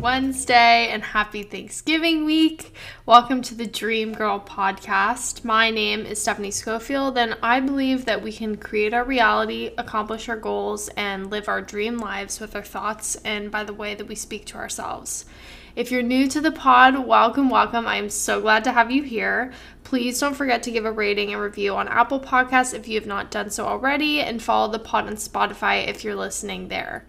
Wednesday and happy Thanksgiving week. Welcome to the Dream Girl podcast. My name is Stephanie Schofield, and I believe that we can create our reality, accomplish our goals, and live our dream lives with our thoughts and by the way that we speak to ourselves. If you're new to the pod, welcome, welcome. I am so glad to have you here. Please don't forget to give a rating and review on Apple Podcasts if you have not done so already, and follow the pod on Spotify if you're listening there.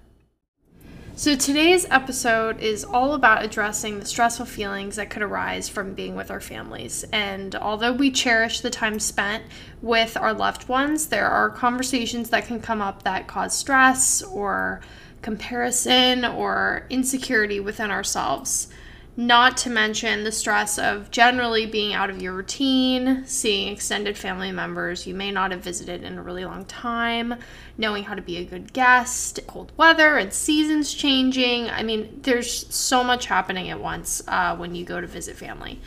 So, today's episode is all about addressing the stressful feelings that could arise from being with our families. And although we cherish the time spent with our loved ones, there are conversations that can come up that cause stress or comparison or insecurity within ourselves. Not to mention the stress of generally being out of your routine, seeing extended family members you may not have visited in a really long time, knowing how to be a good guest, cold weather and seasons changing. I mean, there's so much happening at once uh, when you go to visit family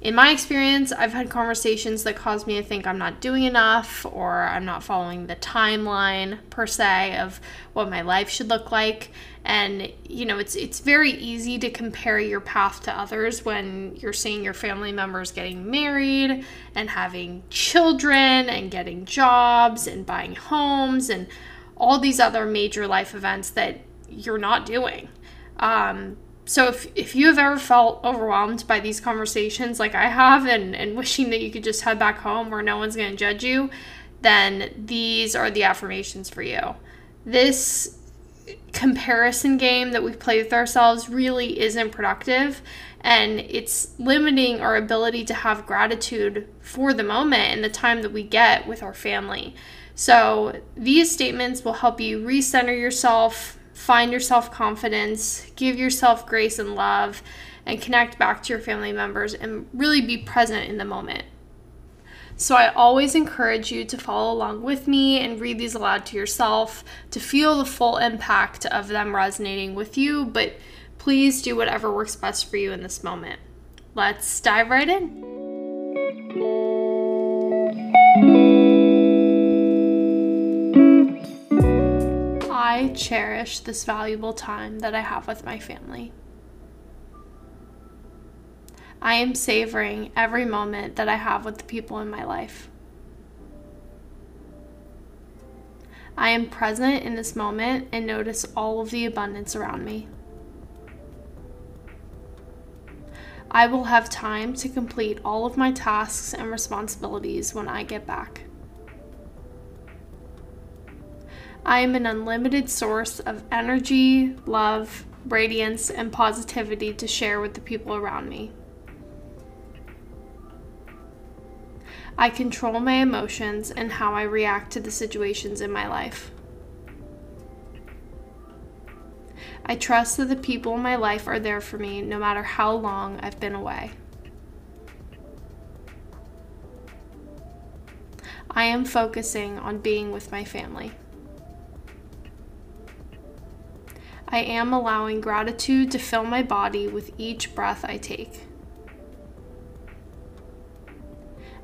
in my experience, I've had conversations that cause me to think I'm not doing enough or I'm not following the timeline per se of what my life should look like. And you know, it's it's very easy to compare your path to others when you're seeing your family members getting married and having children and getting jobs and buying homes and all these other major life events that you're not doing. Um, so if, if you have ever felt overwhelmed by these conversations like I have and, and wishing that you could just head back home where no one's going to judge you, then these are the affirmations for you. This comparison game that we play with ourselves really isn't productive and it's limiting our ability to have gratitude for the moment and the time that we get with our family. So, these statements will help you recenter yourself, find your self confidence, give yourself grace and love, and connect back to your family members and really be present in the moment. So, I always encourage you to follow along with me and read these aloud to yourself to feel the full impact of them resonating with you. But please do whatever works best for you in this moment. Let's dive right in. I cherish this valuable time that I have with my family. I am savoring every moment that I have with the people in my life. I am present in this moment and notice all of the abundance around me. I will have time to complete all of my tasks and responsibilities when I get back. I am an unlimited source of energy, love, radiance, and positivity to share with the people around me. I control my emotions and how I react to the situations in my life. I trust that the people in my life are there for me no matter how long I've been away. I am focusing on being with my family. I am allowing gratitude to fill my body with each breath I take.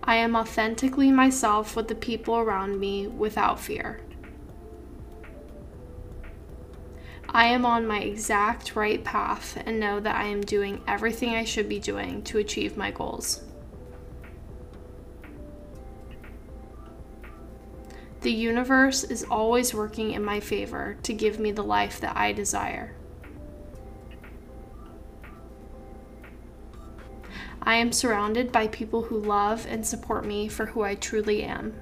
I am authentically myself with the people around me without fear. I am on my exact right path and know that I am doing everything I should be doing to achieve my goals. The universe is always working in my favor to give me the life that I desire. I am surrounded by people who love and support me for who I truly am.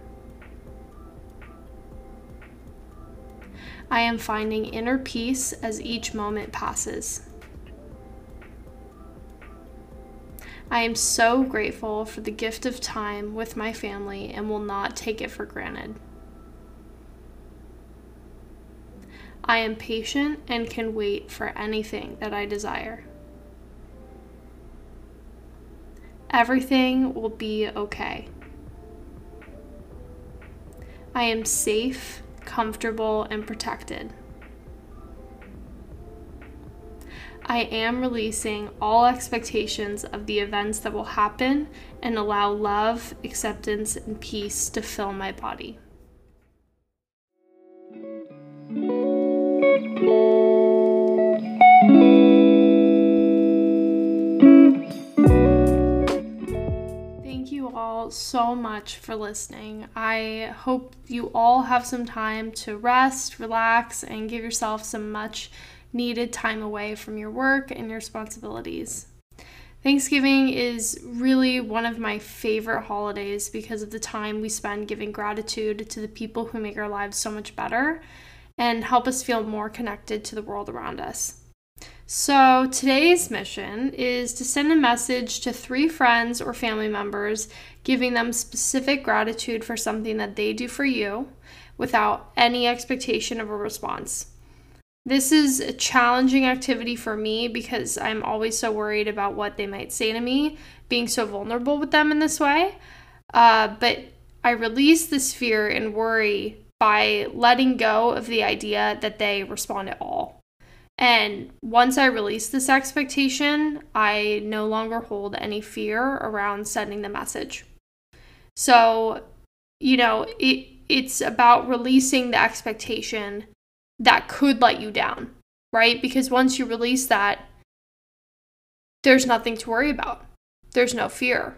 I am finding inner peace as each moment passes. I am so grateful for the gift of time with my family and will not take it for granted. I am patient and can wait for anything that I desire. Everything will be okay. I am safe, comfortable, and protected. I am releasing all expectations of the events that will happen and allow love, acceptance, and peace to fill my body. So much for listening. I hope you all have some time to rest, relax, and give yourself some much needed time away from your work and your responsibilities. Thanksgiving is really one of my favorite holidays because of the time we spend giving gratitude to the people who make our lives so much better and help us feel more connected to the world around us. So, today's mission is to send a message to three friends or family members, giving them specific gratitude for something that they do for you without any expectation of a response. This is a challenging activity for me because I'm always so worried about what they might say to me, being so vulnerable with them in this way. Uh, but I release this fear and worry by letting go of the idea that they respond at all. And once I release this expectation, I no longer hold any fear around sending the message. So, you know, it, it's about releasing the expectation that could let you down, right? Because once you release that, there's nothing to worry about. There's no fear,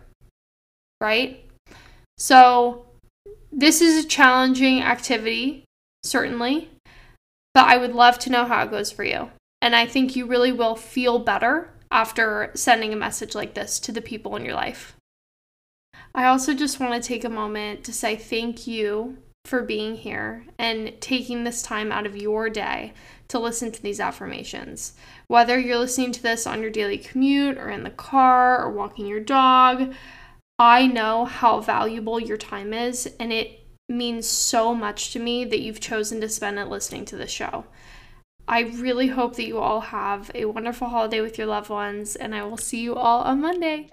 right? So, this is a challenging activity, certainly, but I would love to know how it goes for you. And I think you really will feel better after sending a message like this to the people in your life. I also just want to take a moment to say thank you for being here and taking this time out of your day to listen to these affirmations. Whether you're listening to this on your daily commute or in the car or walking your dog, I know how valuable your time is, and it means so much to me that you've chosen to spend it listening to the show. I really hope that you all have a wonderful holiday with your loved ones, and I will see you all on Monday.